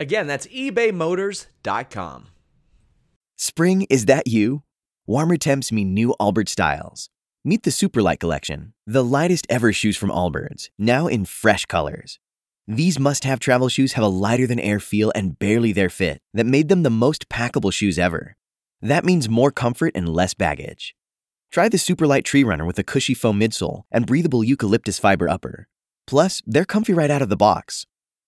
Again, that's ebaymotors.com. Spring, is that you? Warmer temps mean new Allbirds styles. Meet the Superlight Collection, the lightest ever shoes from Allbirds, now in fresh colors. These must have travel shoes have a lighter than air feel and barely there fit that made them the most packable shoes ever. That means more comfort and less baggage. Try the Superlight Tree Runner with a cushy foam midsole and breathable eucalyptus fiber upper. Plus, they're comfy right out of the box.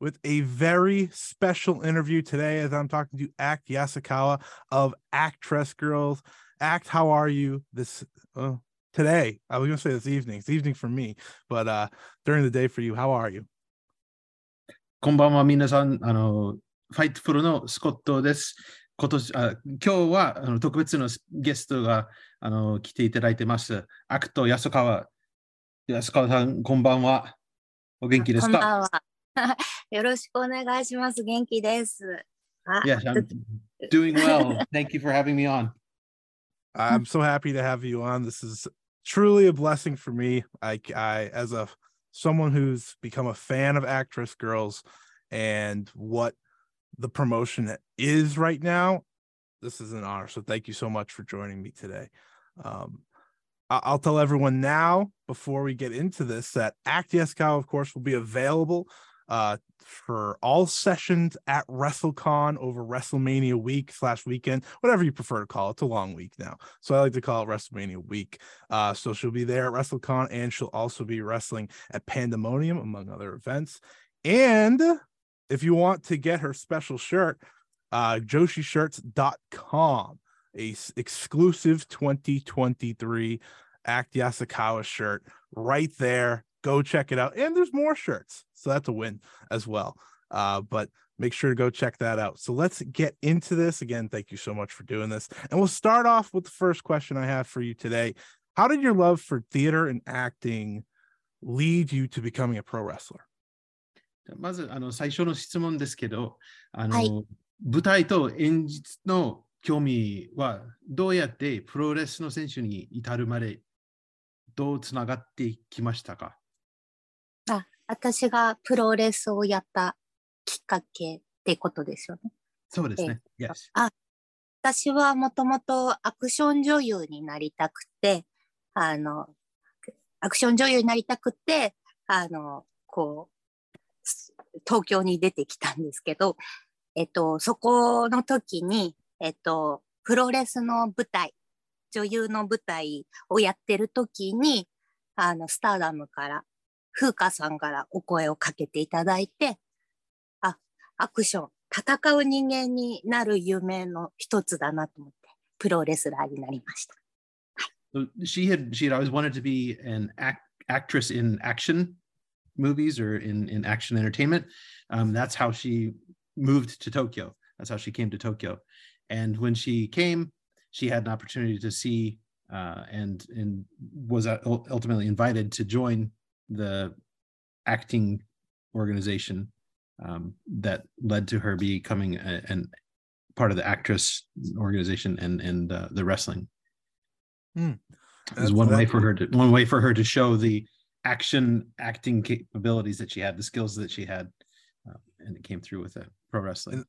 with a very special interview today as I'm talking to Act Yasukawa of Actress Girls. Act, how are you this uh, today? I was going to say this evening. It's evening for me, but uh during the day for you, how are you? こんばんは、皆さん。あの、ファイトフルのスコットです。今年、あ今日はあの特別のゲストがあの来ていただいてます。アクト安川。安川さん、こんばんは。お元気ですこんばかんは。 よろしくお願いします。元気です。Yes, I'm doing well. Thank you for having me on. I'm so happy to have you on. This is truly a blessing for me. I, I as a someone who's become a fan of actress girls and what the promotion is right now, this is an honor. So thank you so much for joining me today. Um, I'll tell everyone now before we get into this that Act Yasukawa, of course, will be available uh, for all sessions at WrestleCon over WrestleMania week slash weekend, whatever you prefer to call it. It's a long week now. So I like to call it WrestleMania week. Uh, so she'll be there at WrestleCon and she'll also be wrestling at Pandemonium, among other events. And if you want to get her special shirt, uh, joshishirts.com, a s- exclusive 2023 Act Yasukawa shirt right there Go check it out. And there's more shirts. So that's a win as well. Uh, but make sure to go check that out. So let's get into this. Again, thank you so much for doing this. And we'll start off with the first question I have for you today. How did your love for theater and acting lead you to becoming a pro wrestler? まず、あの最初の質問ですけど、あの、はい舞台と演出の興味はどうやってプロレスの選手に至るまでどうつながってきましたかあ 私がプロレスをやったきっかけってことですよね。そうですね。Yes. あ私はもともとアクション女優になりたくて、あの、アクション女優になりたくて、あの、こう、す東京に出てきたんですけど、えっと、そこの時に、えっと、プロレスの舞台、女優の舞台をやってる時に、あの、スターダムから、風花さんからお声をかけていただいて、あ、アクション、戦う人間になる夢の一つだなと思って、プロレスラーになりました。So she had she had always wanted to be an act, actress in action movies or in in action entertainment. Um, that's how she moved to Tokyo. That's how she came to Tokyo. And when she came, she had an opportunity to see uh, and and was ultimately invited to join the acting organization um, that led to her becoming a, an part of the actress organization and and uh, the wrestling. It was one way for her to one way for her to show the action acting capabilities that she had, the skills that she had, uh, and it came through with it. Pro wrestling. And,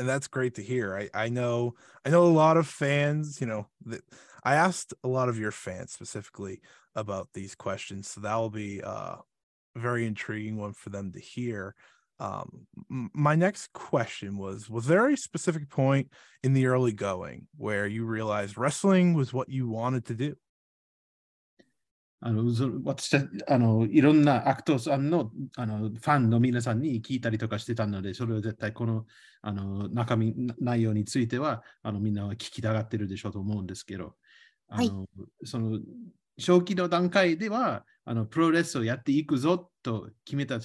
and that's great to hear. I I know I know a lot of fans. You know that I asked a lot of your fans specifically about these questions, so that will be uh, a very intriguing one for them to hear. Um, my next question was: Was there a specific point in the early going where you realized wrestling was what you wanted to do? あの私あのいろんなアクトさんのあのファンの皆さんに聞いたりとかしてたので、それは絶対このあの中身、内容についてはあのみんなは聞きたがってるでしょうと思うんですけど、あの、はい、その 正気の段階ではあのプロレスをやっていくぞと決めた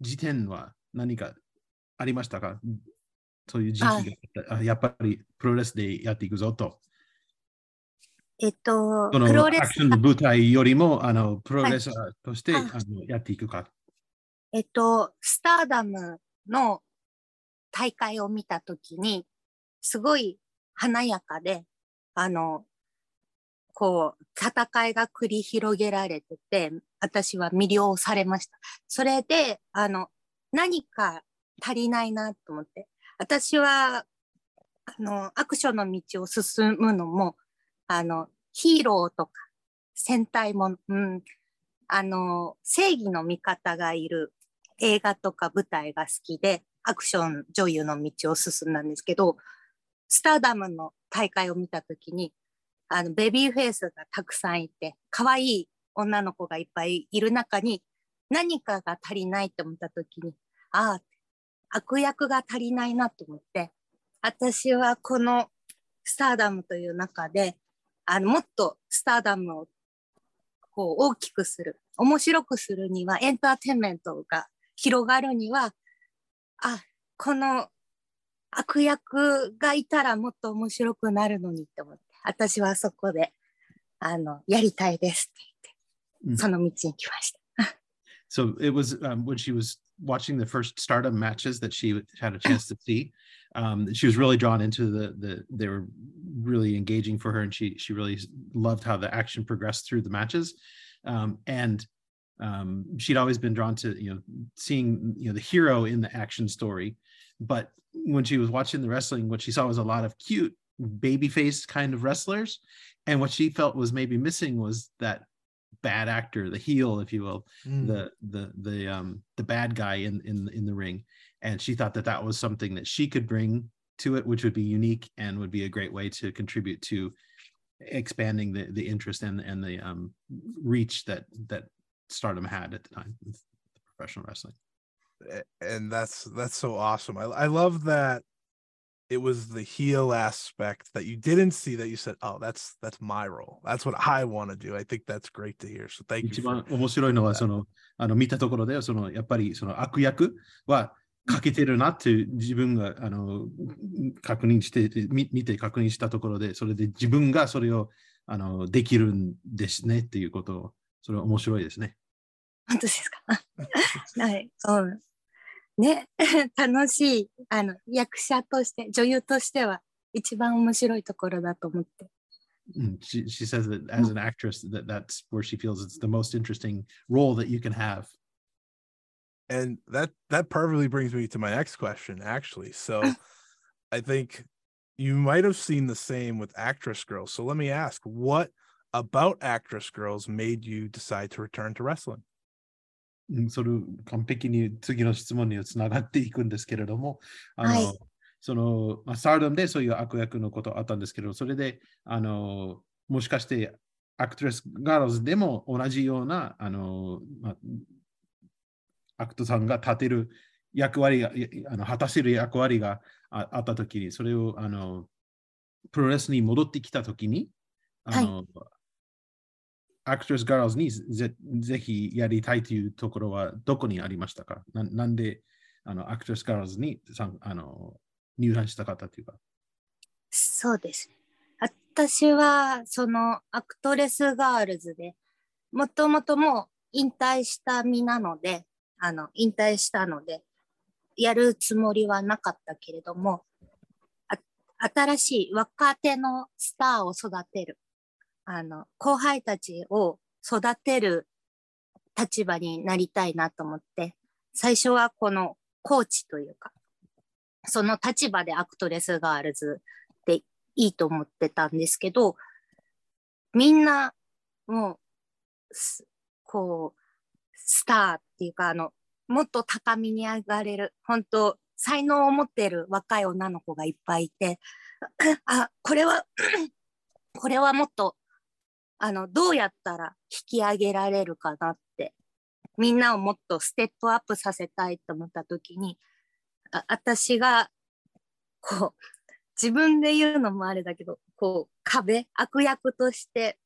時点は何かありましたか？そういう時期があやっぱりプロレスでやっていくぞと。えっと、プロレス。アクションの舞台よりも、あの、プロレスとして、はい、あのやっていくか。えっと、スターダムの大会を見たときに、すごい華やかで、あの、こう、戦いが繰り広げられてて、私は魅了されました。それで、あの、何か足りないなと思って。私は、あの、アクションの道を進むのも、あの、ヒーローとか戦隊も、うん、あの、正義の味方がいる映画とか舞台が好きで、アクション女優の道を進んだんですけど、スターダムの大会を見たときに、あの、ベビーフェイスがたくさんいて、可愛い女の子がいっぱいいる中に、何かが足りないと思ったときに、ああ、悪役が足りないなと思って、私はこのスターダムという中で、あのもっとスターダムをこう大きくする、面白くするには、エンターテインメントが広がるには、あ、この悪役がいたらもっと面白くなるのにって思って、私はそこで、あの、やりたいですって言って、その道に来ました。So it was um, when she was watching the first stardom matches that she had a chance to see. Um, she was really drawn into the the they were really engaging for her, and she she really loved how the action progressed through the matches. Um, and um, she'd always been drawn to you know seeing you know the hero in the action story, but when she was watching the wrestling, what she saw was a lot of cute baby face kind of wrestlers, and what she felt was maybe missing was that bad actor, the heel, if you will, mm. the the the um the bad guy in in in the ring, and she thought that that was something that she could bring to it, which would be unique and would be a great way to contribute to expanding the the interest and and the um reach that that Stardom had at the time professional wrestling. And that's that's so awesome. I I love that it was the heel aspect that you didn't see that you said, "Oh, that's that's my role. That's what I want to do." I think that's great to hear. So thank you. 一番面白いのはそのあの見たところでそのやっぱりその悪役は欠けてるなって自分があの確認して見見て確認したところでそれで自分がそれをあのできるんですねっていうことをそれは面白いですね。本当ですか。はい。そうね、楽しいあの役者として、女優としては一番面白いところだと思って。She, she says that as an actress, that that's where she feels it's the most interesting role that you can have. And that that perfectly brings me to my next question, actually. So I think you might have seen the same with actress girls. So let me ask, what about actress girls made you decide to return to wrestling? それ完璧に次の質問につながっていくんですけれども、あの、はい、その、まあ、スタードンでそういう悪役のことあったんですけど、それで、あの、もしかしてアクトレスガールズでも同じような、あの、まあ、アクトさんが立てる役割が、あの果たせる役割がああったときに、それをあのプロレスに戻ってきたときに、あの、はいアクトレスガールズにぜぜひやりたいというところはどこにありましたか？ななんであのアクトレスガールズにさあの入団したかったというか？そうです。私はそのアクトレスガールズでもともともう引退した身なので、あの引退したので、やるつもりはなかったけれども、新しい若手のスターを育てる。あの、後輩たちを育てる立場になりたいなと思って、最初はこのコーチというか、その立場でアクトレスガールズでいいと思ってたんですけど、みんなもう、こう、スターっていうか、あの、もっと高みに上がれる、本当才能を持ってる若い女の子がいっぱいいて、あ、これは、これはもっと、あの、どうやったら引き上げられるかなって、みんなをもっとステップアップさせたいと思った時に、あ私が、こう、自分で言うのもあれだけど、こう、壁、悪役として、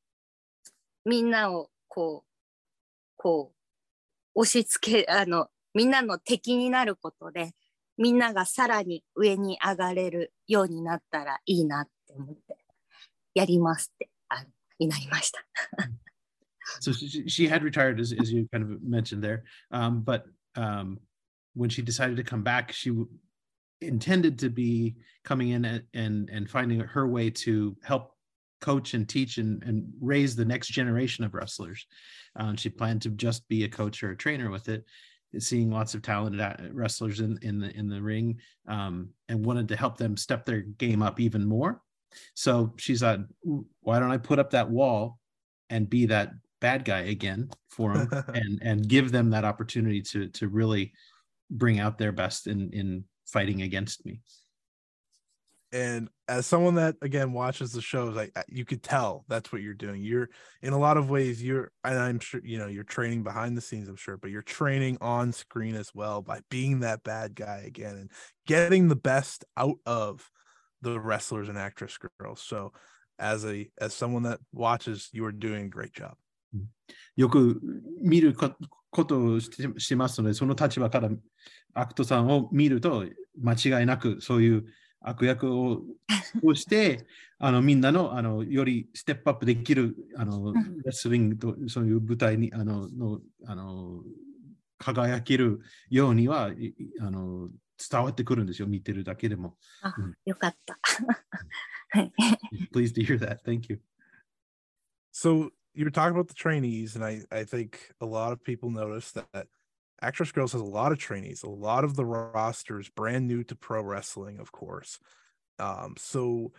みんなを、こう、こう、押し付け、あの、みんなの敵になることで、みんながさらに上に上がれるようになったらいいなって思って、やりますって、になりました。 so she, she had retired as, as you kind of mentioned there um, but um, when she decided to come back she w- intended to be coming in and, and and finding her way to help coach and teach and, and raise the next generation of wrestlers um, she planned to just be a coach or a trainer with it seeing lots of talented a- wrestlers in, in the in the ring um, and wanted to help them step their game up even more so she's "Ooh, why don't i put up that wall and be that bad guy again for them and and give them that opportunity to to really bring out their best in in fighting against me? And as someone that again watches the shows I you could tell that's what you're doing. You're in a lot of ways you're and i'm sure you know you're training behind the scenes i'm sure but you're training on screen as well by being that bad guy again and getting the best out of the wrestlers and actress girls. So as a as someone that watches you are doing a great job. よく見るこことをしてしますのでその立場からアクトさんを見ると間違いなくそういう悪役ををして あのみんなのあのよりステップアップできるあのんレスリングとそういう舞台にあののあの輝けるようにはあの伝わってくるんですよ見てるだけでも。あうん、よかった。はい。 Pleased to hear that. Thank you. So you were talking about the trainees, and I I think a lot of people notice that Actress Girls has a lot of trainees. A lot of the roster is brand new to pro wrestling, of course. Um, so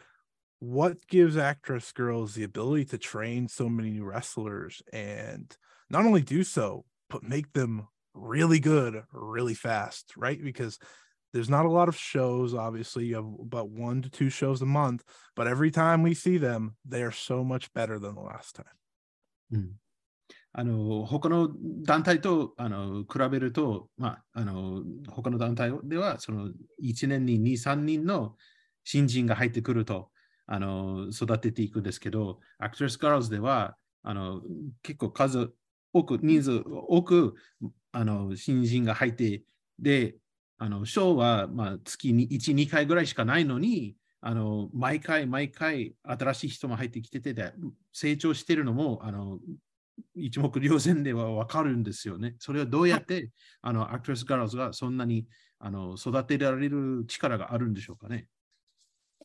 what gives Actress Girls the ability to train so many new wrestlers and not only do so, but make them really good really fast, right? Because there's not a lot of shows, obviously, you have about one to two shows a month, but every time we see them, they are so much better than the last time. Mm. うんあの他の団体とあの比べると、まあ、あの他の団体ではその1年に2、3人の新人が入ってくるとあの育てていくんですけど、Actress Girls ではあの結構数多く、人数多くあの新人が入って、で、あのショーは、まあ、月に1、2回ぐらいしかないのに、あの毎回毎回新しい人も入ってきててで成長してるのもあの一目瞭然では分かるんですよね。それはどうやって、あのアクトレス・ガールズがそんなにあの育てられる力があるんでしょうかね。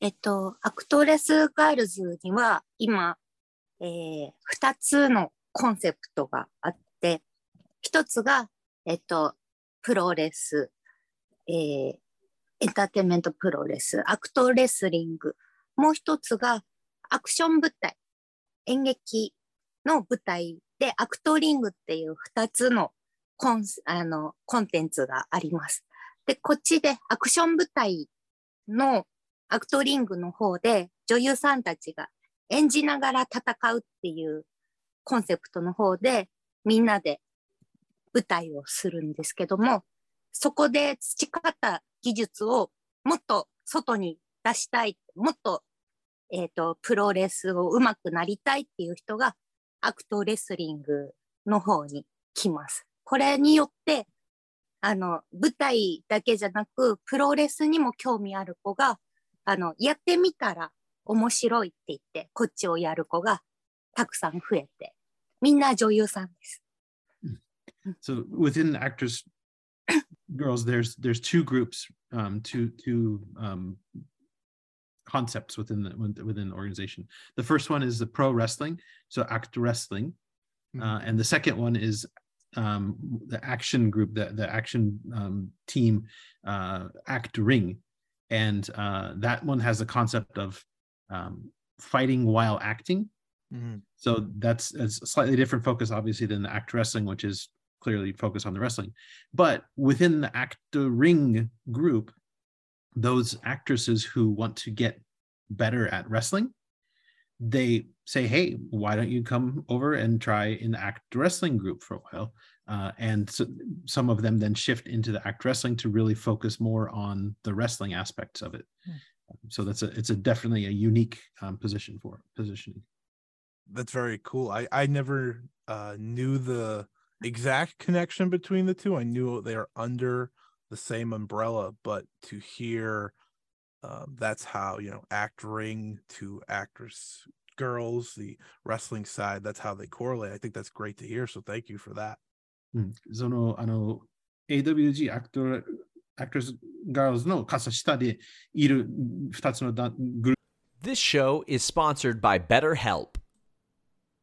えっと、アクトレスガールズには今、えー、2つのコンセプトがあって、1つが、えっと、プロレス、えー、エンターテインメントプロレス、アクトレスリング。もう一つがアクション舞台、演劇の舞台でアクトリングっていう2つのコンあのコンテンツがあります。で、こっちでアクション舞台のアクトリングの方で女優さんたちが演じながら戦うっていうコンセプトの方でみんなで舞台をするんですけども、そこで培った技術をもっと外に出したい、もっと、えっ、と、プロレスを上手くなりたいっていう人がアクトレスリングの方に来ます。これによって、あの、舞台だけじゃなく、プロレスにも興味ある子が、あの、やってみたら面白いって言って、こっちをやる子がたくさん増えて、みんな女優さんです。So within actress girls, there's there's two groups, um, two two um, concepts within the, within the organization. The first one is the pro wrestling, so act wrestling, hmm. uh, and the second one is um, the action group, the the action um, team, uh, act ring, and uh, that one has the concept of um, fighting while acting. Mhm. So that's a slightly different focus, obviously, than the act wrestling, which is clearly focused on the wrestling. But within the act ring group, those actresses who want to get better at wrestling, they say, "Hey, why don't you come over and try in the act wrestling group for a while?" Uh, and so some of them then shift into the act wrestling to really focus more on the wrestling aspects of it. So that's a it's a definitely a unique um, position for positioning That's very cool. I I never uh, knew the exact connection between the two. I knew they are under the same umbrella, but to hear um, that's how you know act ring to actress girls, the wrestling side. That's how they correlate. I think that's great to hear. So thank you for that. うん、そのあの AWG アクトアクトレスガールズの傘下でいる2つのだグループ This show is sponsored by BetterHelp.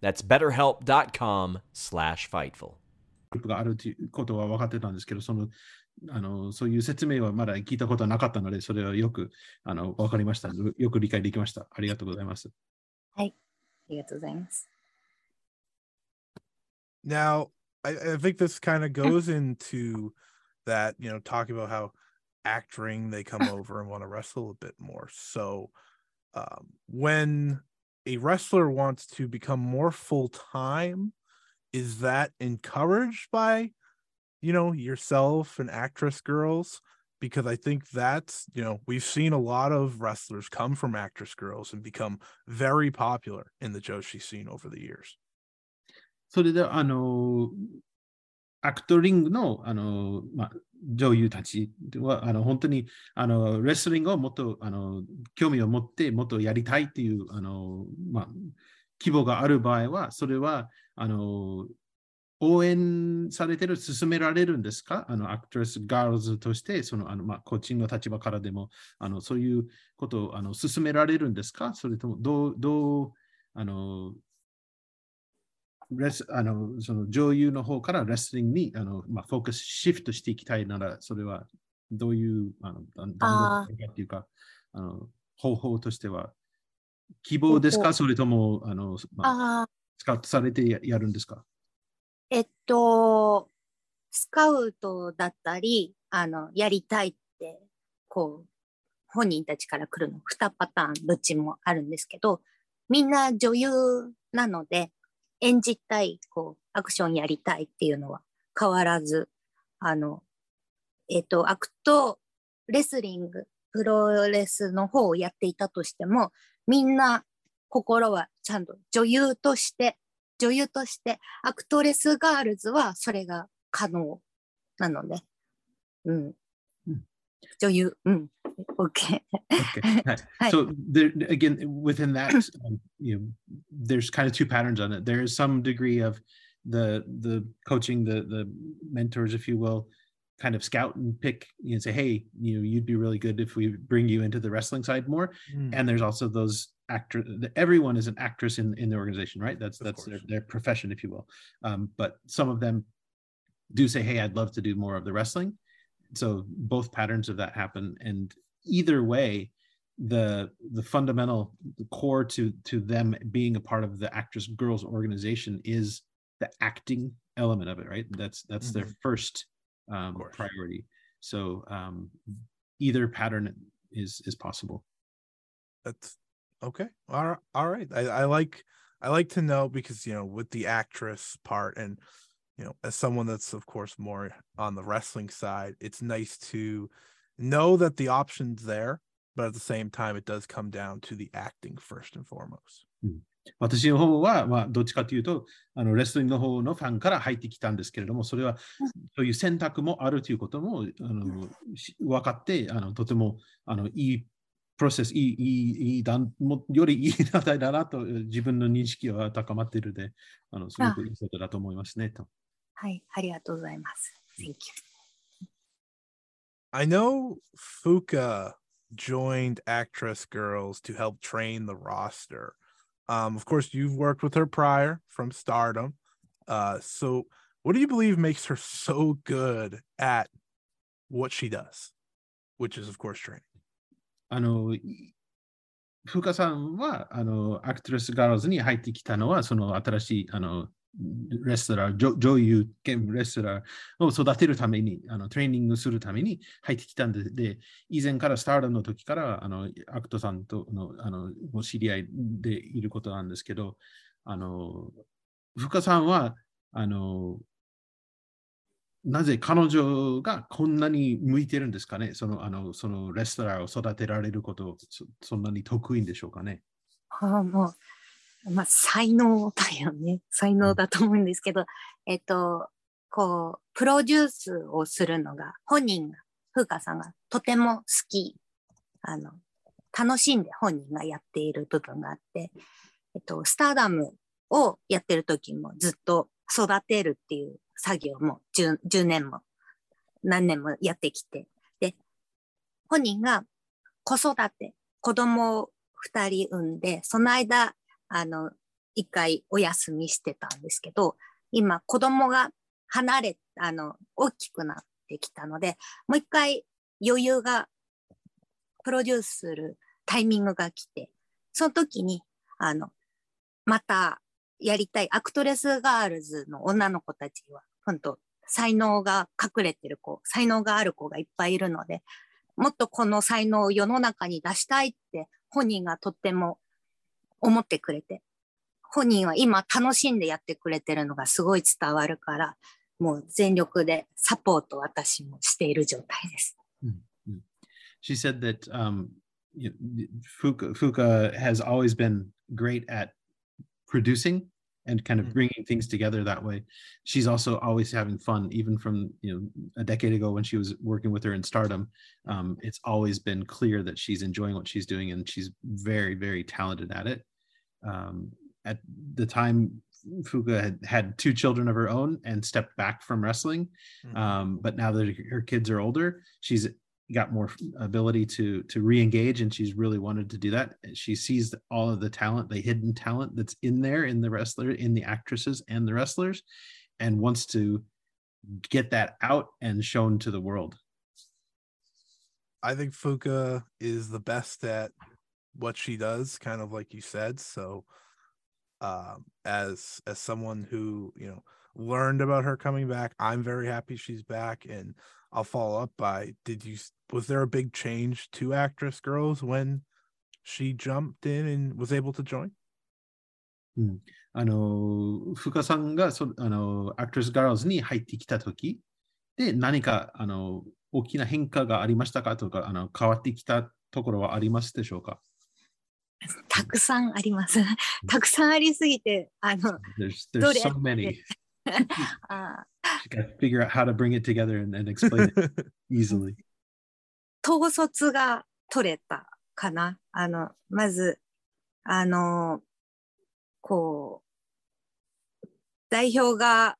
That's betterhelp.com slash fightful. グループがあるということは分かってたんですけど、そのあのそういう説明はまだ聞いたことはなかったので、それはよくあの分かりました。よく理解できました。ありがとうございます。はい、ありがとうございます。Now, I, I think this kind of goes into that, you know, talking about how acting they come over and want to wrestle a bit more. So, um, when a wrestler wants to become more full time, is that encouraged by, you know, yourself and actress girls? Because I think that's, you know, we've seen a lot of wrestlers come from actress girls and become very popular in the Joshi scene over the years. それで、あの、 アクトリングの、あの、まあ、女優たちは、あの、本当に、あの、レスリングをもっと、あの、興味を持って、もっとやりたいっていう、あの、まあ、希望がある場合は、それは、あの、応援されてる、進められるんですか？あの、アクトレスガールズとして、その、あの、まあ、コーチングの立場からでも、あの、そういうことを、あの、進められるんですか？それとも、どう、どう、あの、レスあのその女優の方からレスリングにあの、まあ、フォーカスシフトしていきたいなら、それはどういうあの段あ段階っていうかあの方法としては希望ですか？それともあの、まあ、ああ、スカウトされてややるんですか？えっと、スカウトだったり、あの、やりたいって、こう、本人たちから来るの2パターン、どっちもあるんですけど、みんな女優なので、演じたい、こう、アクションやりたいっていうのは変わらず、あの、えっと、アクトレスリング、プロレスの方をやっていたとしても、みんな心はちゃんと女優として女優としてアクトレスガールズはそれが可能なので、うん。So you, okay. okay. So there, again, within that, um, you know, there's kind of two patterns on it. There is some degree of the the coaching, the the mentors, if you will, kind of scout and pick you know, say, hey, you know, you'd be really good if we bring you into the wrestling side more. Mm. And there's also those actor. Everyone is an actress in in the organization, right? That's of that's their, their, profession, if you will. Um, but some of them do say, hey, I'd love to do more of the wrestling so both patterns of that happen, and either way, the the fundamental the core to to them being a part of the actress girls organization is the acting element of it right that's that's their first um, priority so um, either pattern is is possible That's okay. All right. All right. I, I like I like to know because you know with the actress part and you know as someone that's of course more on the wrestling side, it's nice to know that the options there, but at the same time it does come down to the acting first and foremost. 私の方は、まあ、どっちかというとあのレスリングの方のファンから入ってきたんですけれどもそれはそういう選択もあるということもあのし分かってあのとてもあのいいプロセスいいいいいい団もよりいい団体だなと自分の認識は高まっているのであのすごくいいことだと思いますねと。はい。ありがとうございます。Thank you. I know Fuka joined Actress Girls to help train the roster. Um, of course, you've worked with her prior from Stardom. Uh, so what do you believe makes her so good at what she does, which is of course training? あの、い風花さんは、あの、アクトレスガールズに入ってきたのは、その新しい、あの、 レストラー、女女優兼レストラーを育てるために、あの、トレーニングするために入ってきたんで、で以前からスターダムの時から、あの、アクトさんとの、あの、お知り合いでいることなんですけど、あの、風花さんは、あの、なぜ彼女がこんなに向いてるんですかね？そのあのそのレストランを育てられることそ、そんなに得意んでしょうかね？ああもう、まあ、才能だよね。才能だと思うんですけど、えっと、こう、プロデュースをするのが、本人が、風花さんがとても好き、あの、楽しんで本人がやっている部分があって、えっと、スターダムをやってる時もずっと育てるっていう作業も 10, 10年も何年もやってきて、で、本人が子育て、子供を二人産んで、その間、あの、一回お休みしてたんですけど、今子供が離れ、あの、大きくなってきたので、もう一回余裕がプロデュースするタイミングが来て、その時に、あの、またやりたいアクトレスガールズの女の子たちは、本当才能が隠れてる子、才能がある子がいっぱいいるので、もっとこの才能を世の中に出したいって本人がとっても思ってくれて、本人は今楽しんでやってくれてるのがすごい伝わるから、もう全力でサポート私もしている状態です。She said that um, you know, Fuka, Fuka has always been great at producing and kind of Mhm. bringing things together that way. She's also always having fun, even from you know a decade ago when she was working with her in Stardom. Um, it's always been clear that she's enjoying what she's doing and she's very, very talented at it. Um, at the time, Fuka had had two children of her own and stepped back from wrestling. Mhm. Um, but now that her kids are older, she's got more ability to to re-engage and she's really wanted to do that she sees all of the talent the hidden talent that's in there in the wrestler in the actresses and the wrestlers and wants to get that out and shown to the world I think Fuka is the best at what she does, kind of like you said. So, um, as as someone who you know learned about her coming back, I'm very happy she's back. And I'll follow up by: Did you was there a big change to actress girls when she jumped in and was able to join? あの深さんがそあのアクトレスガールズに入ってきた時で何かあの大きな変化がありましたかとかあの変わってきたところはありますでしょうか たくさんあります。たくさんありすぎて、あの、There's ど there's れ so many. figure out how to bring it together and, and explain it easily. 統率が取れたかな。あの、まず、あの、こう、代表が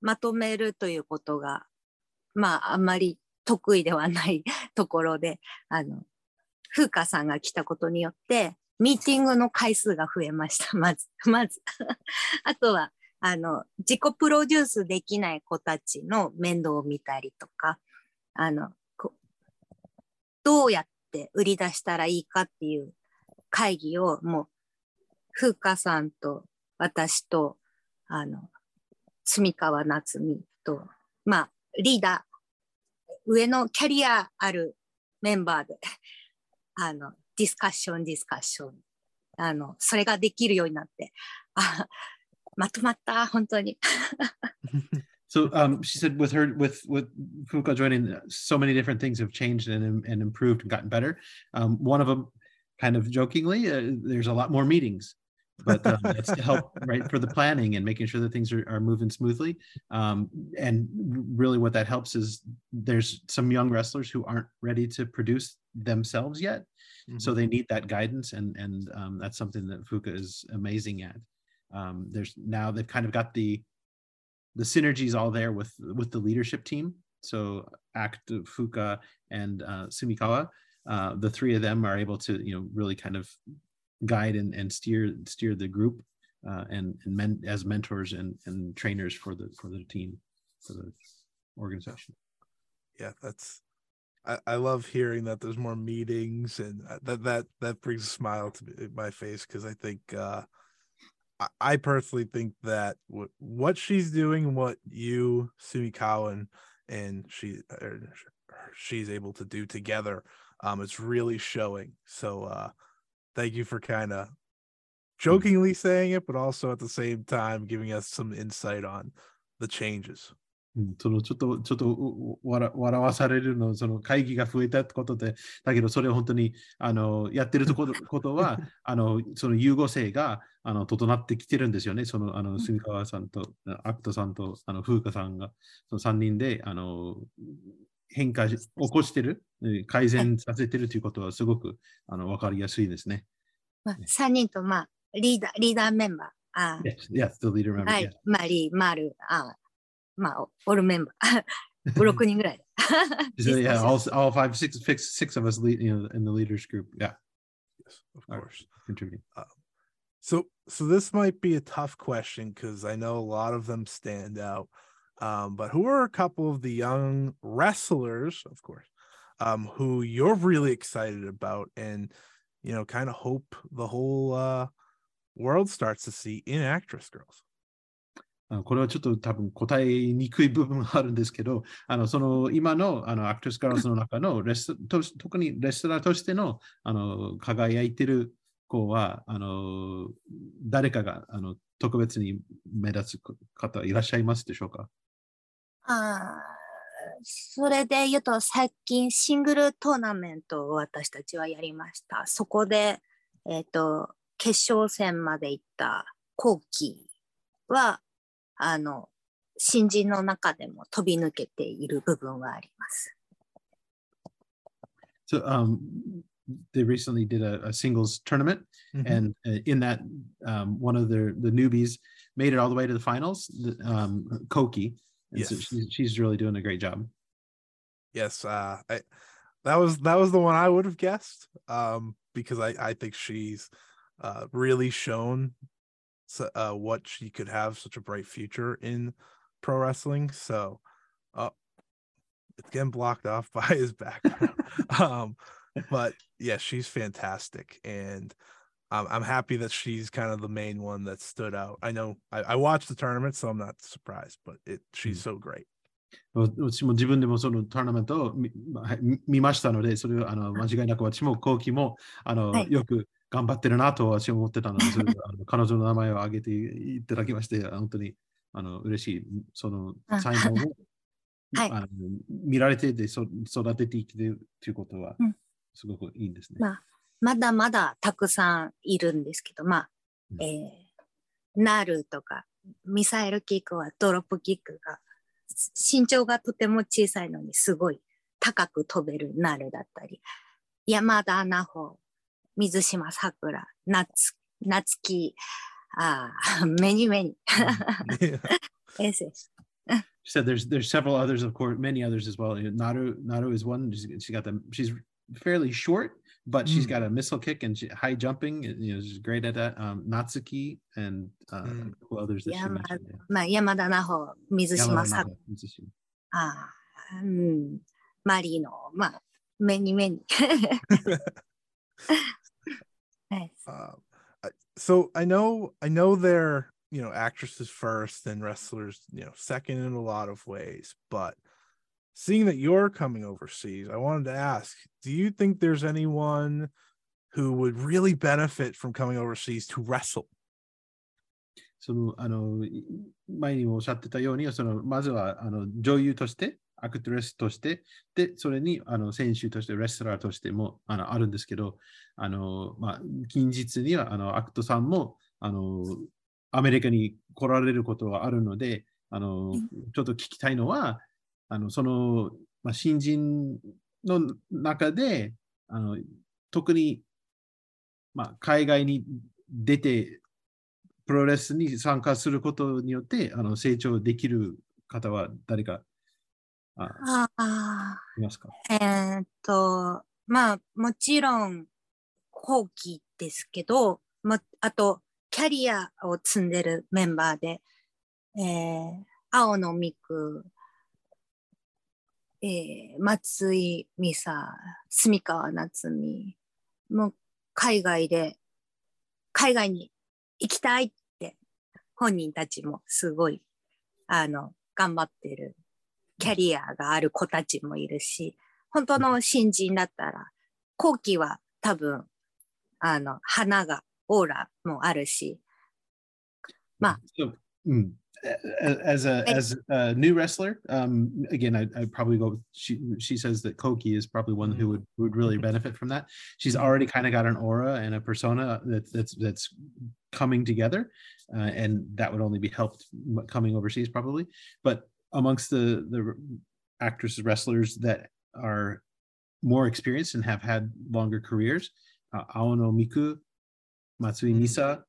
まとめるということが、まあ、あんまり得意ではないところで、あの、風花さんが来たことによって、ミーティングの回数が増えました。まず、まず。あとは、あの、自己プロデュースできない子たちの面倒を見たりとか、あの、どうやって売り出したらいいかっていう会議をもう、風花さんと私と、あの、住川夏美と、まあ、リーダー、上のキャリアあるメンバーで、あの、ディスカッション、ディスカッション。あの、それができるようになって、あ、まとまった、本当に。So um, she said, with her, with with Fuka joining, so many different things have changed and and improved and gotten better. Um, one of them, kind of jokingly, uh, there's a lot more meetings, but um, that's to help right for the planning and making sure that things are, are moving smoothly. Um, and really, what that helps is there's some young wrestlers who aren't ready to produce themselves yet, mm-hmm. so they need that guidance, and and um, that's something that Fuka is amazing at. Um, there's now they've kind of got the the synergies all there with with the leadership team. So Act Fuka and uh, Sumikawa, uh, the three of them are able to you know really kind of guide and, and steer steer the group uh, and and men as mentors and and trainers for the for the team for the organization. Yeah, that's I, I love hearing that there's more meetings and uh, that that that brings a smile to my face because I think uh I personally think that what what she's doing, what you Sumi and, and she er, she's able to do together, um, it's really showing. So uh, thank you for kind of jokingly saying it, but also at the same time giving us some insight on the changes. そのちょっと、ちょっと笑笑わされるの、その会議が増えたってことで、だけどそれを本当にあのやってるところ ことは、あのその融合性があの整ってきてるんですよね。そのあの住川さんと、アクトさんとあの風花さんが、その3人であの変化し起こしてる、改善させてるということはすごくあの分かりやすいですね。まあ、3人と、まあ、リーダーリーダーメンバー。あ yes, yes, the leader member. はい、マリー、マル、あまあ、オールメンバー。5、6人ぐらいで。so, yeah, all, all five, six, six, six of us lead, you know, in the leaders group. Yeah. Yes, of course. Contributing. Um, so, so this might be a tough question because I know a lot of them stand out. Um, but who are a couple of the young wrestlers, of course, um, who you're really excited about and, you know, kind of hope the whole uh, world starts to see in actress girls? これはちょっと多分答えにくい部分があるんですけど、あのその今のあのアクトスカラスの中のレスと特にレスラーとしてのあの輝いてる子はあの誰かがあの特別に目立つ方いらっしゃいますでしょうか？あそれで言うと最近シングルトーナメントを私たちはやりました。そこで、えーと、と決勝戦まで行った後期はあの、新人の中でも飛び抜けている部分はあります。So, um, they recently did a, a singles tournament, mm-hmm. and uh, in that, um, one of the the newbies made it all the way to the finals. Um, Koki, yes. So she's, she's really doing a great job. Yes, uh, I, that was that was the one I would have guessed, um, because I I think she's uh, really shown uh, what she could have such a bright future in pro wrestling. So, uh, it's getting blocked off by his background. um, but yeah, she's fantastic, and um, I'm happy that she's kind of the main one that stood out. I know I, I watched the tournament, so I'm not surprised, but it she's so great. 私も自分でもそのトーナメントを見見ましたので、それをあの間違いなく私も後期もあの、はい、よく 頑張ってるなと私は思ってたので、それあの 彼女の名前を挙げていただきまして、本当にあの嬉しい、その才能を はい、あの見られてでそ育てていくということは、すごくいいんですね、まあ。まだまだたくさんいるんですけど、まあ、うん、えー、ナルとかミサイルキックはドロップキックが身長がとても小さいのにすごい高く飛べるなるだったり、山田奈穂、水島さくら、夏、夏木、ああ、メニメニ。 Yeah. ですです。 She said there's there's several others, of course, many others as well. Naru Naru is one. She's, she got them. She's fairly short, but she's Mm. got a missile kick and she, high jumping. and, You know, she's great at that. Um, Natsuki and uh, Mm. a couple others that she Yama- mentioned. yeah. まあ、山田奈穂、水島さく Yamada Natsuki. ああ、うん、マリーの、 まあ、目に目に。はい、 Uh, I- so I know I know they're you know actresses first and wrestlers you know second in a lot of ways, but seeing that you're coming overseas, I wanted to ask: Do you think there's anyone who would really benefit from coming overseas to wrestle? そのあのい前にもおっしゃってたように、そのまずはあの女優として、 アクトレスとして、で、それにあの選手として、レスラーとしてもあのあるんですけど、あのまあ、近日にはあのアクトさんもあのアメリカに来られることはあるので、あのうん。ちょっと聞きたいのは、あのその、まあ、新人の中で、あの特に、まあ、海外に出て、プロレスに参加することによってあの成長できる方は誰かあああ、いますか？えーっと、まあ、もちろん、後期ですけど、もあと、キャリアを積んでるメンバーで、えー、青野美久、えー、松井美沙、住川夏美、もう海外で、海外に行きたいって、本人たちもすごい、あの、頑張ってるキャリアがある子たちもいるし、本当の新人だったら、後期は多分、あの、花が、オーラもあるし、まあ So, mm, a- as a I- as a new wrestler, um, again, I I probably go. With, she she says that Koki is probably one who would would really benefit from that. She's already kind of got an aura and a persona that's that's that's coming together, uh, and that would only be helped m- coming overseas probably. But amongst the the actresses wrestlers that are more experienced and have had longer careers, uh, Aono Miku, Matsui Mhm. Misa,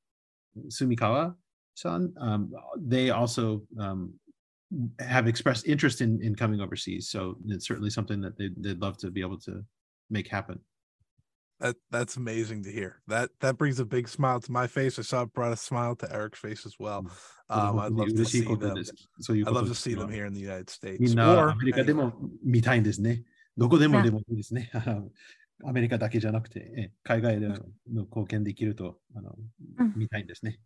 sumikawa san um, they also um, have expressed interest in, in coming overseas. So it's certainly something that they'd, they'd love to be able to make happen. That that's amazing to hear. That that brings a big smile to my face. I saw it brought a smile to Eric's face as well. Um, I'd love to see them. そういう I'd こと love to です see よ them here in the United States. みんな or アメリカで anywhere. も見たいんですね。どこでもうんでもいいですね。あのアメリカだけじゃなくて、え海外での貢献できるとあのうん見たいんですね。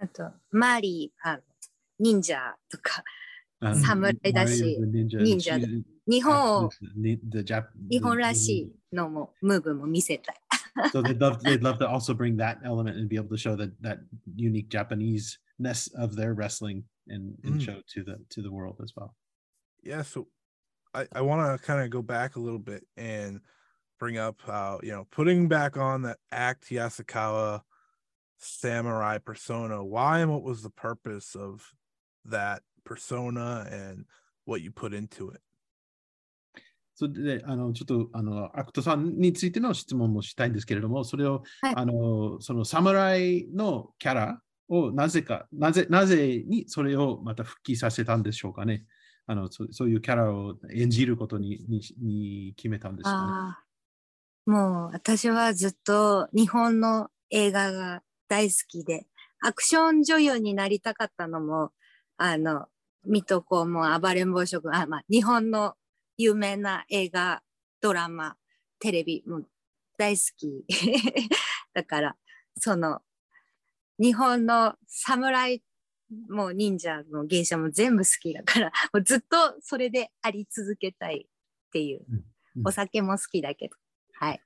あと、マーリー、あの忍者とか、あ侍だし Mario the Ninja 忍者 she's- 日本を、 the- the Jap- 日本ら the- しいのも、ムーブも見せたい。 so they'd love they'd love to also bring that element and be able to show that that unique Japanese ness of their wrestling and, and Mm. show to the to the world as well. yeah so i i want to kind of go back a little bit and bring up how you know putting back on that act yasukawa samurai persona why and what was the purpose of that persona and what you put into it それで、あの、ちょっと、あの、アクトさんについての質問もしたいんですけれども、それを、はいあの、その侍のキャラをなぜか、なぜ、なぜにそれをまた復帰させたんでしょうかね。あの、そそういうキャラを演じることににに決めたんですかね。もう私はずっと日本の映画が大好きで、アクション女優になりたかったのも、あの、水戸黄門、暴れん坊将軍、あ、まあ、日本の有名な映画、ドラマ、テレビ、もう大好き。だから、その、日本の侍もう忍者の芸者も全部好きだから、もうずっとそれであり続けたいっていう。うんお酒も好きだけど。はい。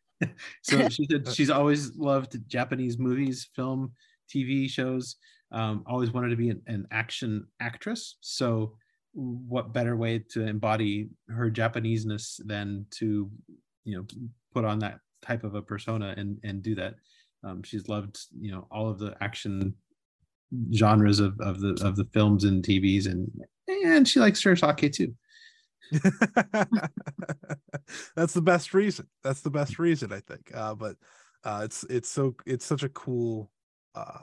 So she said she's always loved Japanese movies, film, TV shows. Um, always wanted to be an, an action actress. So, what better way to embody her Japaneseness than to, you know, put on that type of a persona and and do that? Um, she's loved, you know, all of the action genres of, of the of the films and TVs, and and she likes her sake too. that's the best reason. That's the best reason, I think. Uh, but uh, it's it's so it's such a cool uh,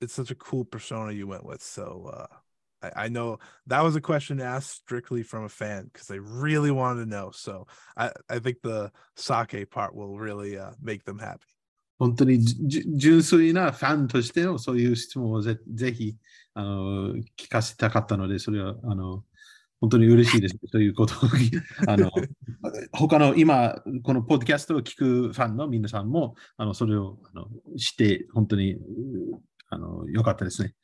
it's such a cool persona you went with. So uh, I, I know that was a question asked strictly from a fan because they really wanted to know. So I I think the sake part will really uh, make them happy. 本当にじゅ純粋なファンとしてのそういう質問をぜぜひあの聞かせたかったので、それはあの本当に嬉しいです。ということをあの他の今、このポッドキャストを聞くファンの皆さんもあのそれをあの知って、本当にあのよかったですね。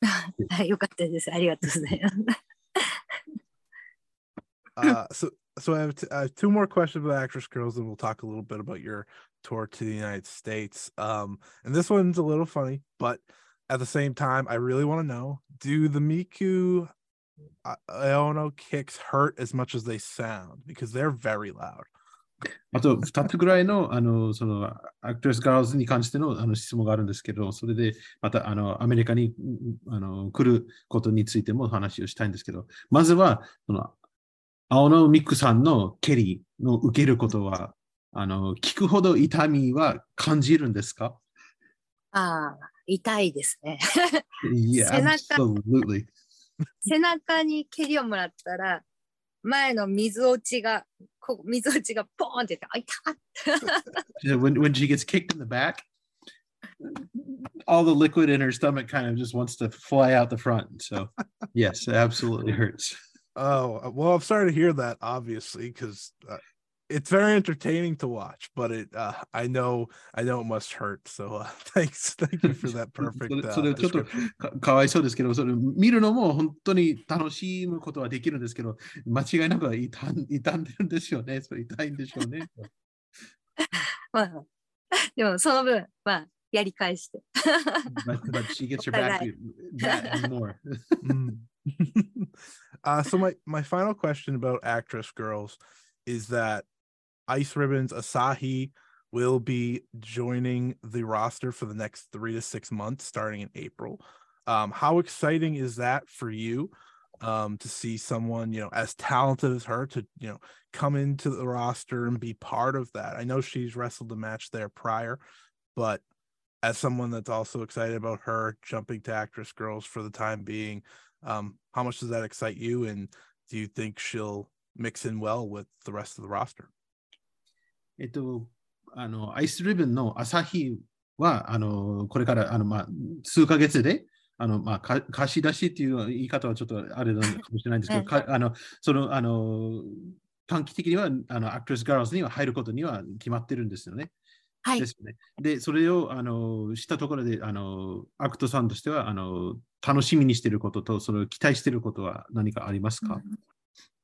よかったです。ありがとうございます。uh, so, so I have, t- I have two more questions about actress girls, and we'll talk a little bit about your tour to the United States. Um, and this one's a little funny, but at the same time, I really want to know: Do the Miku uh, Aono kicks hurt as much as they sound? Because they're very loud. あと2つぐらいのあのそのアクトレスガールズに関してのあの質問があるんですけど、それでまたあのアメリカにうんあの来ることについても話をしたいんですけど、まずはその青野ミックさんの蹴りの受けることは、あの聞くほど痛みは感じるんですか？ああ、痛いですね。Yeah, 背中.背中に蹴りをもらったら、前の水落ちが、こう水落ちがポーンって言って、あ、痛っ When, when she gets kicked in the back, all the liquid in her stomach kind of just wants to fly out the front. So, yes, it absolutely hurts. Oh well, I'm sorry to hear that. Obviously, because uh, it's very entertaining to watch, but it uh, I know I know it must hurt. So uh, thanks, thank you for that そ perfect. れ Uh, それちょっと description. かかわいそうですけど、それ見るのも本当に楽しむことはできるんですけど、間違いなく痛ん傷んでるんですよね。それ痛いんでしょうね。まあ、でもその分、まあ、やり返して。 but, but she gets her back that and more. Mm. uh, so my my final question about actress girls is that Ice Ribbon's Asahi will be joining the roster for the next three to six months, starting in April. Um, how exciting is that for you? Um, to see someone you know as talented as her to you know come into the roster and be part of that. I know she's wrestled a match there prior, but as someone that's also excited about her jumping to actress girls for the time being, um, how much does that excite you? And do you think she'll mix in well with the rest of the roster? えっと、あの、アイスリブンの朝日は、あの、これから、あの、まあ、数ヶ月で、あの、まあ、か貸し出しっていう言い方はちょっとあれなのかもしれないんですけど、かあの、その、あの、短期的には、あの、アクトレスガールズには入ることには決まってるんですよね。はいで。すよね。で、それを、あの、したところで、あの、アクトさんとしては、あの、楽しみにしていることと、それを期待していることは何かありますか、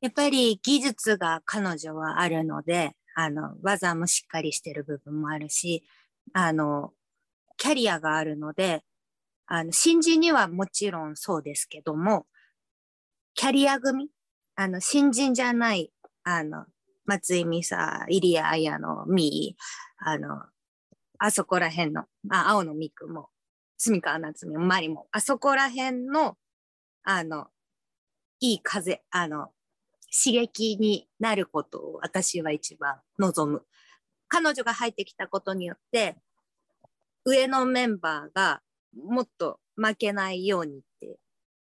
やっぱり技術が彼女はあるので、あの、技もしっかりしてる部分もあるし、あの、キャリアがあるので、あの、新人にはもちろんそうですけども、キャリア組、あの、新人じゃない、あの、松井美沙、入谷彩のミー、あの、あそこら辺の、あ、青野美久も、住川夏美も、マリも、あそこら辺の、あの、いい風、あの、刺激になることを私は一番望む。彼女が入ってきたことによって、上のメンバーがもっと負けないようにって、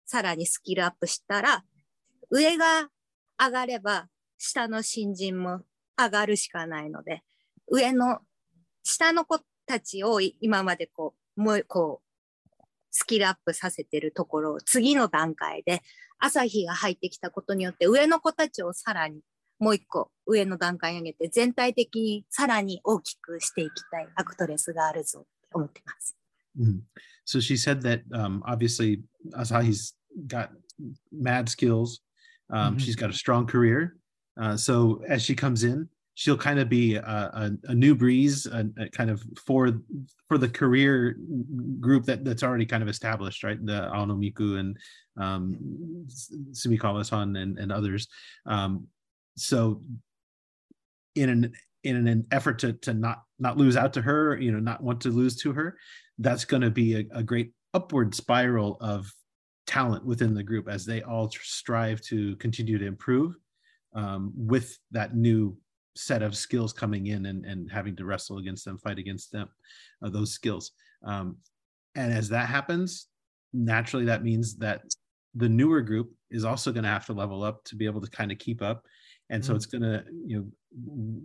さらにスキルアップしたら、上が上がれば、下の新人も上がるしかないので、上の、下の子たちを今までこう、もうこう、スキルアップさせてるところを次の段階で朝日が入ってきたことによって上の子たちをさらにもう一個上の段階に上げて全体的にさらに大きくしていきたいアクトレスがあるぞって思ってます。Mm. So she said that um, obviously Asahi's got mad skills. Um, Mhm. She's got a strong career. Uh, so as she comes in, she'll kind of be a, a, a new breeze, a, kind of for for the career group that, that's already kind of established, right? The Aono Miku and um, Sumikawa-san and, and others. Um, so in an in an effort to to not not lose out to her, you know, not want to lose to her, that's going to be a, a great upward spiral of talent within the group as they all tr- strive to continue to improve. um, with that new set of skills coming in and, and having to wrestle against them, fight against them, uh, those skills. Um, and as that happens, naturally that means that the newer group is also going to have to level up to be able to kind of keep up. And so Mhm. it's going to, you know,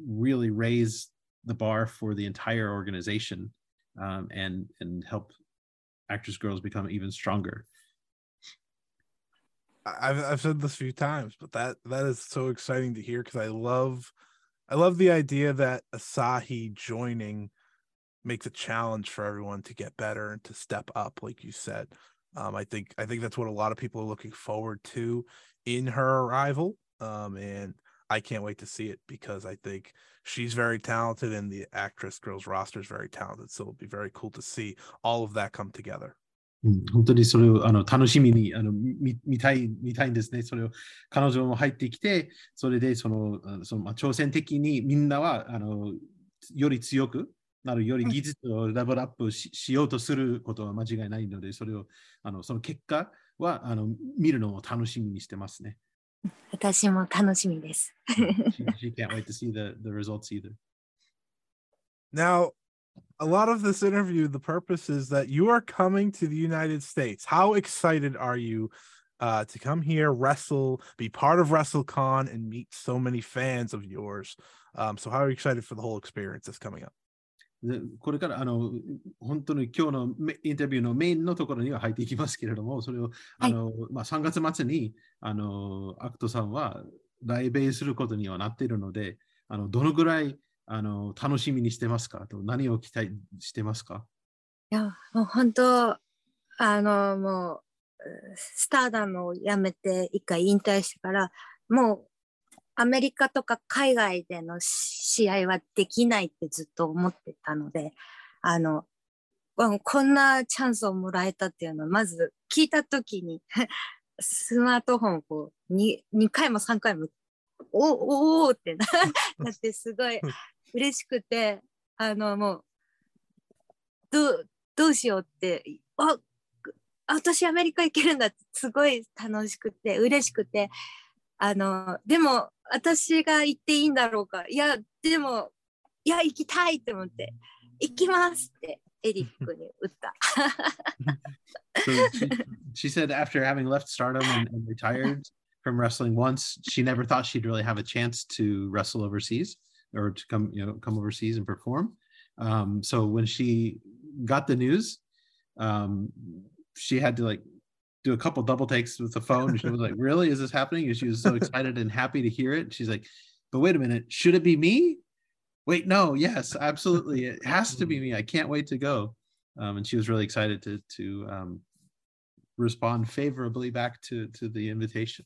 really raise the bar for the entire organization um, and and help actress girls become even stronger. I've I've said this a few times, but that that is so exciting to hear because I love I love the idea that Asahi joining makes a challenge for everyone to get better and to step up, like you said. Um, I think I think that's what a lot of people are looking forward to in her arrival. Um, and I can't wait to see it because I think she's very talented and the actress girls roster is very talented. So it'll be very cool to see all of that come together. うん本当にそれをあの楽しみにあの見見たい見たいんですね。それを彼女も入ってきて、それでそのそのまあ挑戦的にみんなはあのより強くなる、より技術をレベルアップししようとすることは間違いないので、それをあのその結果はあの見るのを楽しみにしてますね。私も楽しみです。she, she can't wait to see the, the results either. Now, a lot of this interview, the purpose is that you are coming to the United States. How excited are you uh, to come here, wrestle, be part of WrestleCon, and meet so many fans of yours? Um, so, how are you excited for the whole experience that's coming up? でこれからあの本当に今日のメインタビューのメインのところには入っていきますけれども、それをあの、まあ、3月末にあのアクトさんは来米することにはなっているので、あのどのぐらい あの楽しみにしてますか？と何を期待してますか？いや、もう本当、あの、もう、スターダムを辞めて一回引退してから、もう、アメリカとか海外での試合はできないってずっと思ってたので、あの、こんなチャンスをもらえたっていうのを、まず聞いたときに、スマートフォンをこう 2, 2回も3回も、おおおってななってすごい嬉しくて、あの、もう、どう、どうしようって、あ、私アメリカ行けるんだってすごい楽しくて嬉しくてあのでも私が行っていいんだろうかいやでもいや行きたいって思って行きますってエリックに打った。So she, she said after having left Stardom and, and retired from wrestling once, she never thought she'd really have a chance to wrestle overseas or to come, you know, come overseas and perform. Um, so when she got the news, um, she had to like do a couple double takes with the phone. She was like, "Really? Is this happening?" And she was so excited and happy to hear it. She's like, "But wait a minute, should it be me?" Wait, no, yes, absolutely, it has to be me. I can't wait to go um, and she was really excited to to um, respond favorably back to to the invitation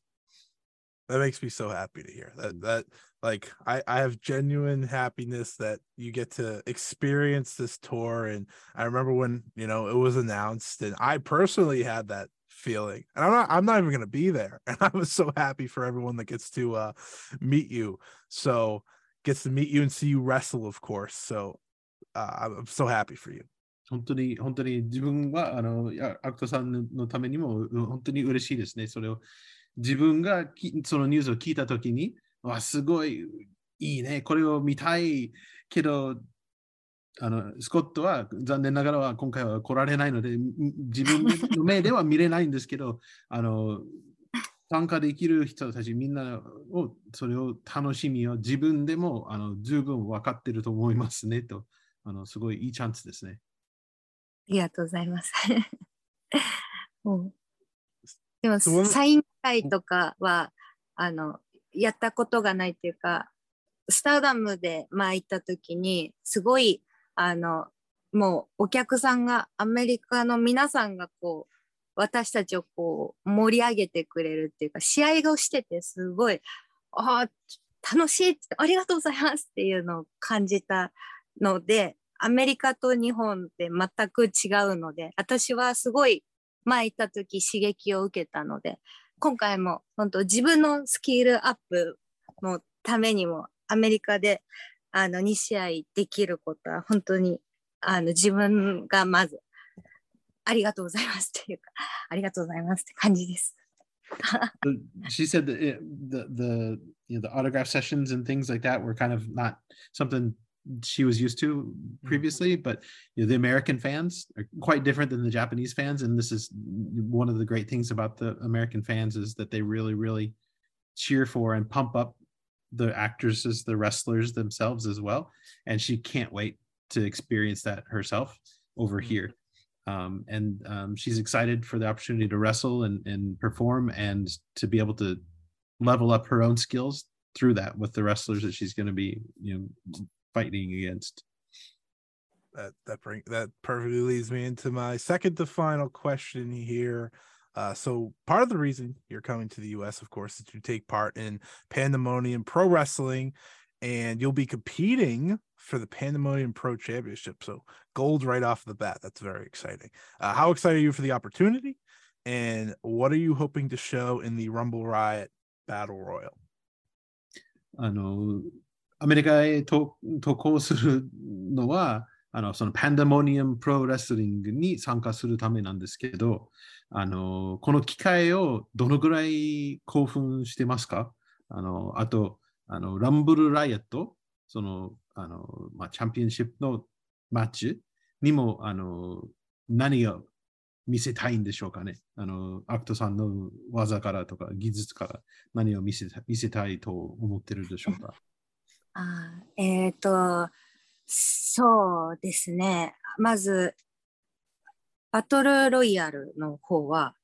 That makes me so happy to hear that. That like I I have genuine happiness that you get to experience this tour. And I remember when you know it was announced, and I personally had that feeling. And I'm not I'm not even gonna be there. And I was so happy for everyone that gets to uh meet you. So gets to meet you and see you wrestle, of course. So uh, I'm I'm so happy for you. 本当に本当に自分はあのいやアクトさんのためにもうん本当に嬉しいですね。それを 自分がそのニュースを聞いたときに、わすごいいいね、これを見たいけど、あのスコットは残念ながらは今回は来られないので、自分の目では見れないんですけど、あの参加できる人たちみんなをそれを楽しみを自分でもあの十分分かってると思いますねと、あのすごいいいチャンスですね。ありがとうございます。うでも、サイン会とかは、あの、やったことがないっていうか、スターダムで前行った時に、すごい、あの、もうお客さんが、アメリカの皆さんがこう、私たちをこう、盛り上げてくれるっていうか、試合をしてて、すごい、ああ、楽しいって、ありがとうございますっていうのを感じたので、アメリカと日本って全く違うので、私はすごい前行った時刺激を受けたので、今回も本当自分のスキルアップのためにもアメリカであの2試合できることは本当にあの自分がまずありがとうございますっていうか、ありがとうございますって感じです。she said that it, the the you know the autograph sessions and things like that were kind of not something she was used to previously but you know, the american fans are quite different than the japanese fans and this is one of the great things about the american fans is that they really really cheer for and pump up the actresses the wrestlers themselves as well and she can't wait to experience that herself over here. Um, and um, she's excited for the opportunity to wrestle and, and perform and to be able to level up her own skills through that with the wrestlers that she's going to be you know fighting against that that bring that perfectly leads me into my second to final question here. Uh, so part of the reason you're coming to the U.S., of course, is to take part in Pandemonium Pro Wrestling, and you'll be competing for the Pandemonium Pro Championship. So gold right off the bat. That's very exciting. Uh, how excited are you for the opportunity? And what are you hoping to show in the Rumble Riot Battle Royal? あのアメリカへ渡航するのはあのそのパンダモニアムプロレスリングに参加するためなんですけどあのこの機会をどのぐらい興奮してますか？あのあとあのランブルライアットそのあの、まあ、チャンピオンシップのマッチにもあの何を見せたいんでしょうかね？あのアクトさんの技からとか技術から何を見せた見せたいと思ってるでしょうか？あえっ、と、そうですね。まず、バトルロイヤルの方は、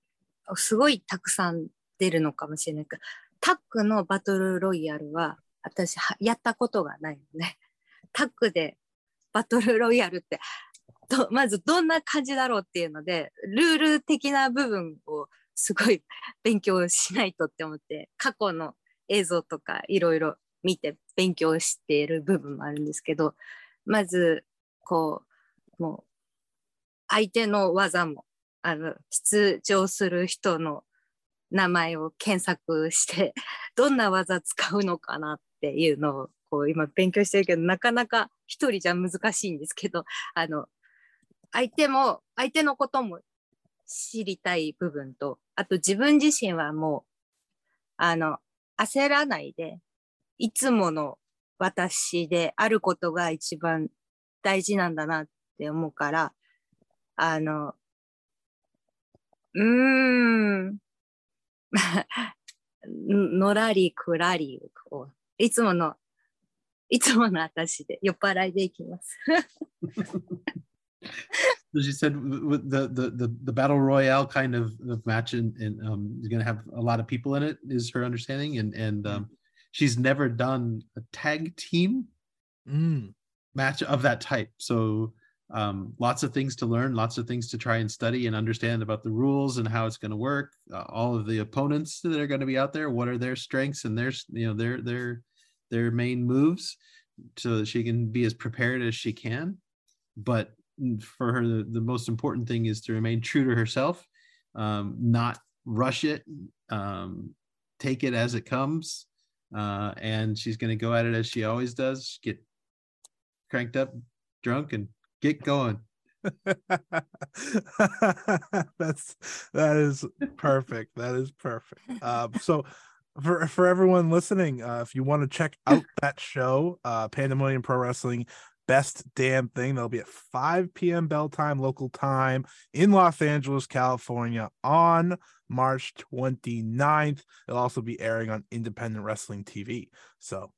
すごいたくさん出るのかもしれないけど、タッグのバトルロイヤルは、私はやったことがないのね。タッグでバトルロイヤルって、どまずどんな感じだろうっていうので、ルール的な部分をすごい勉強しないとって思って、過去の映像とかいろいろ見て勉強している部分もあるんですけど、まず、こう、もう、相手の技も、あの、出場する人の名前を検索して、どんな技使うのかなっていうのを、こう、今勉強してるけど、なかなか一人じゃ難しいんですけど、あの、相手も、相手のことも知りたい部分と、あと自分自身はもう、あの、焦らないで、いつもの私であることが一番大事なんだなって思うから、あの、うーん、のらりくらりを、いつもの、いつもの私で酔っ払いでいきます。So she said w- w- the, the the the battle royale kind of, of match and, and um, is going to have a lot of people in it is her understanding and and um, she's never done a tag team Mm. match of that type. So um, lots of things to learn lots of things to try and study and understand about the rules and how it's going to work uh, all of the opponents that are going to be out there. What are their strengths and their you know their their their main moves so that she can be as prepared as she can. But for her the, the most important thing is to remain true to herself um, not rush it um, take it as it comes uh, and she's going to go at it as she always does get cranked up drunk and get going That's that is perfect. That is perfect. Um, so for for everyone listening, uh, if you want to check out that show, uh, Pandemonium Pro Wrestling, best damn thing. That'll be at 5 p.m. Bell time, local time in Los Angeles, California, on March 29th. It'll also be airing on Independent Wrestling TV. So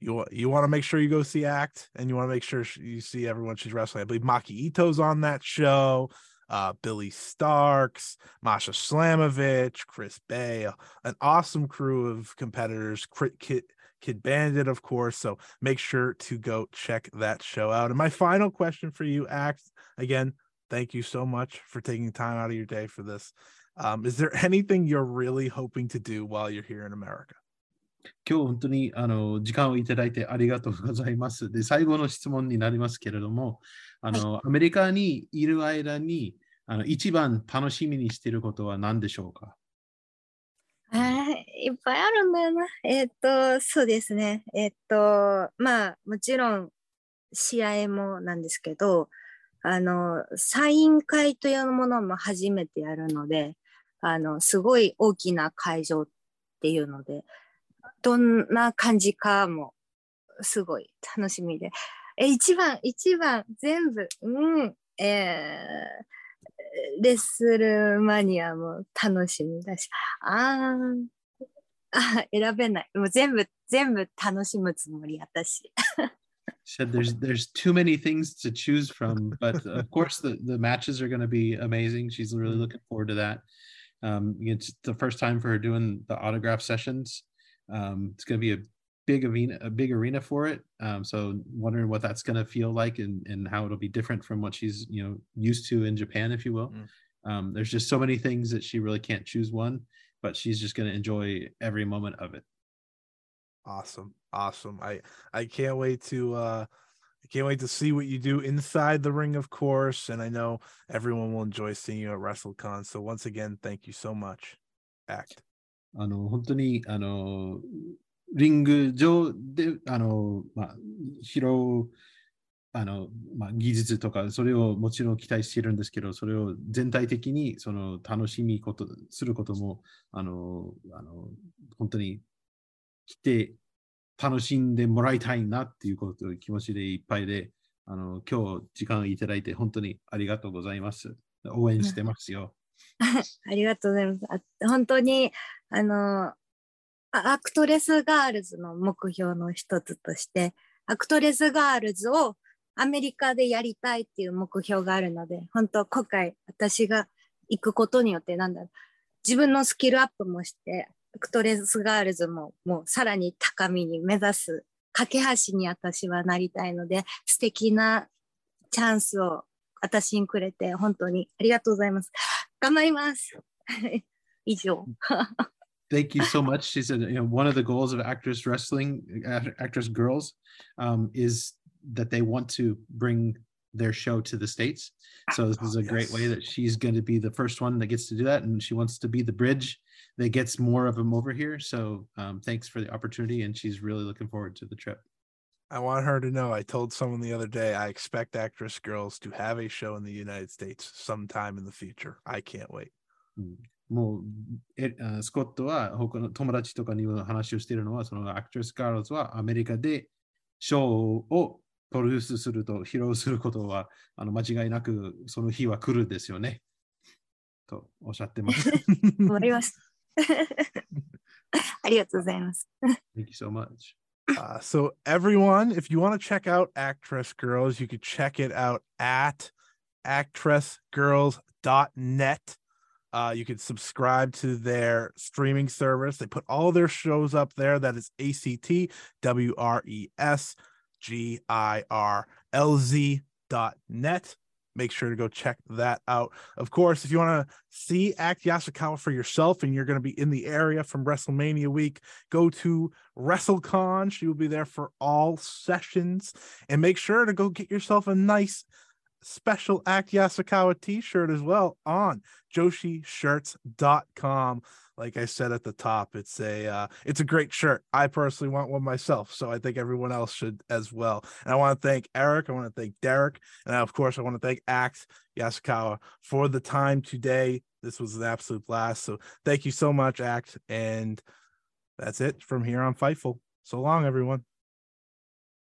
you you want to make sure you go see Act, and you want to make sure you see everyone she's wrestling. I believe Maki Ito's on that show. Uh, Billie Starkz, Masha Slamovich, Chris Bay, an awesome crew of competitors. Crit Kidd Bandit, of course. So make sure to go check that show out. And my final question for you, Act, again, thank you so much for taking time out of your day for this. Um, is there anything you're really hoping to do while you're here in America? 今日本当にあの時間をいただいてありがとうございます。で最後の質問になりますけれども、あのアメリカにいる間にあの一番楽しみにしていることは何でしょうか。いっぱいあるんだよな。えーっと、そうですね。えーっと、まあ、もちろん、試合もなんですけど、あの、サイン会というものも初めてやるので、あの、すごい大きな会場っていうので、どんな感じかもすごい楽しみで。え、一番、一番、全部、うん、えー、レッスルマニアも楽しみだし、あーあ、選べない。もう全部、全部楽しむつもり、私。 said there's there's too many things to choose from but of course the the matches are going to be amazing she's really looking forward to that um it's the first time for her doing the autograph sessions um it's going to be a big arena a big arena for it um so wondering what that's going to feel like and and how it'll be different from what she's you know used to in japan if you will Mm. um there's just so many things that she really can't choose one but she's just going to enjoy every moment of it Awesome. Awesome. I I can't wait to uh I can't wait to see what you do inside the ring, of course. And I know everyone will enjoy seeing you at WrestleCon. So once again, thank you so much. Act. あの、本当に、あの、 リング上で、あの、まあ、披露、あの、まあ、技術とか、それをもちろん期待しているんですけど、それを全体的に、その、楽しみこと、することも、あの、あの、本当に来て、楽しんでもらいたいなっていうこと、気持ちでいっぱいで、あの、今日時間いただいて、本当にありがとうございます。応援してますよ。ありがとうございます。本当に、あの、アクトレスガールズの目標の一つとして、アクトレスガールズをアメリカでやりたいっていう目標があるので、本当今回私が行くことによって、なんだろう、自分のスキルアップもして、アクトレスガールズももうさらに高みに目指す架け橋に私はなりたいので、素敵なチャンスを私にくれて、本当にありがとうございます。頑張ります。以上。Thank you so much. She said, you know, one of the goals of actress wrestling, actress girls, um, is that they want to bring their show to the states. So this is Oh, a great way that she's going to be the first one that gets to do that, and she wants to be the bridge that gets more of them over here. So um, thanks for the opportunity, and she's really looking forward to the trip. I want her to know. I told someone the other day I expect actress girls to have a show in the United States sometime in the future. I can't wait. もうえあスコットは他の友達とかにも話をしているのは、そのアクトレス・ガールズはアメリカでショーをプロデュースすると披露することは あの間違いなくその日は来るですよね。とおっしゃってます。頑張ります。ありがとうございます。Thank you so much. Uh, so everyone, if you want to check out Actress Girls, you could check it out at actressgirls.net. Uh, you can subscribe to their streaming service. They put all their shows up there. That is A C T W R E S G I R L Z dot net. Make sure to go check that out. Of course, if you want to see Act Yasukawa for yourself and you're going to be in the area from WrestleMania week, go to WrestleCon. She will be there for all sessions. And make sure to go get yourself a nice special Act Yasukawa t-shirt as well on joshishirts.com. Like I said at the top, it's a uh, it's a great shirt. I personally want one myself, so I think everyone else should as well. And I want to thank Eric, I want to thank Derek, and of course I want to thank Act Yasukawa for the time today. This was an absolute blast. So thank you so much, Act. And that's it from here on Fightful. So long, everyone.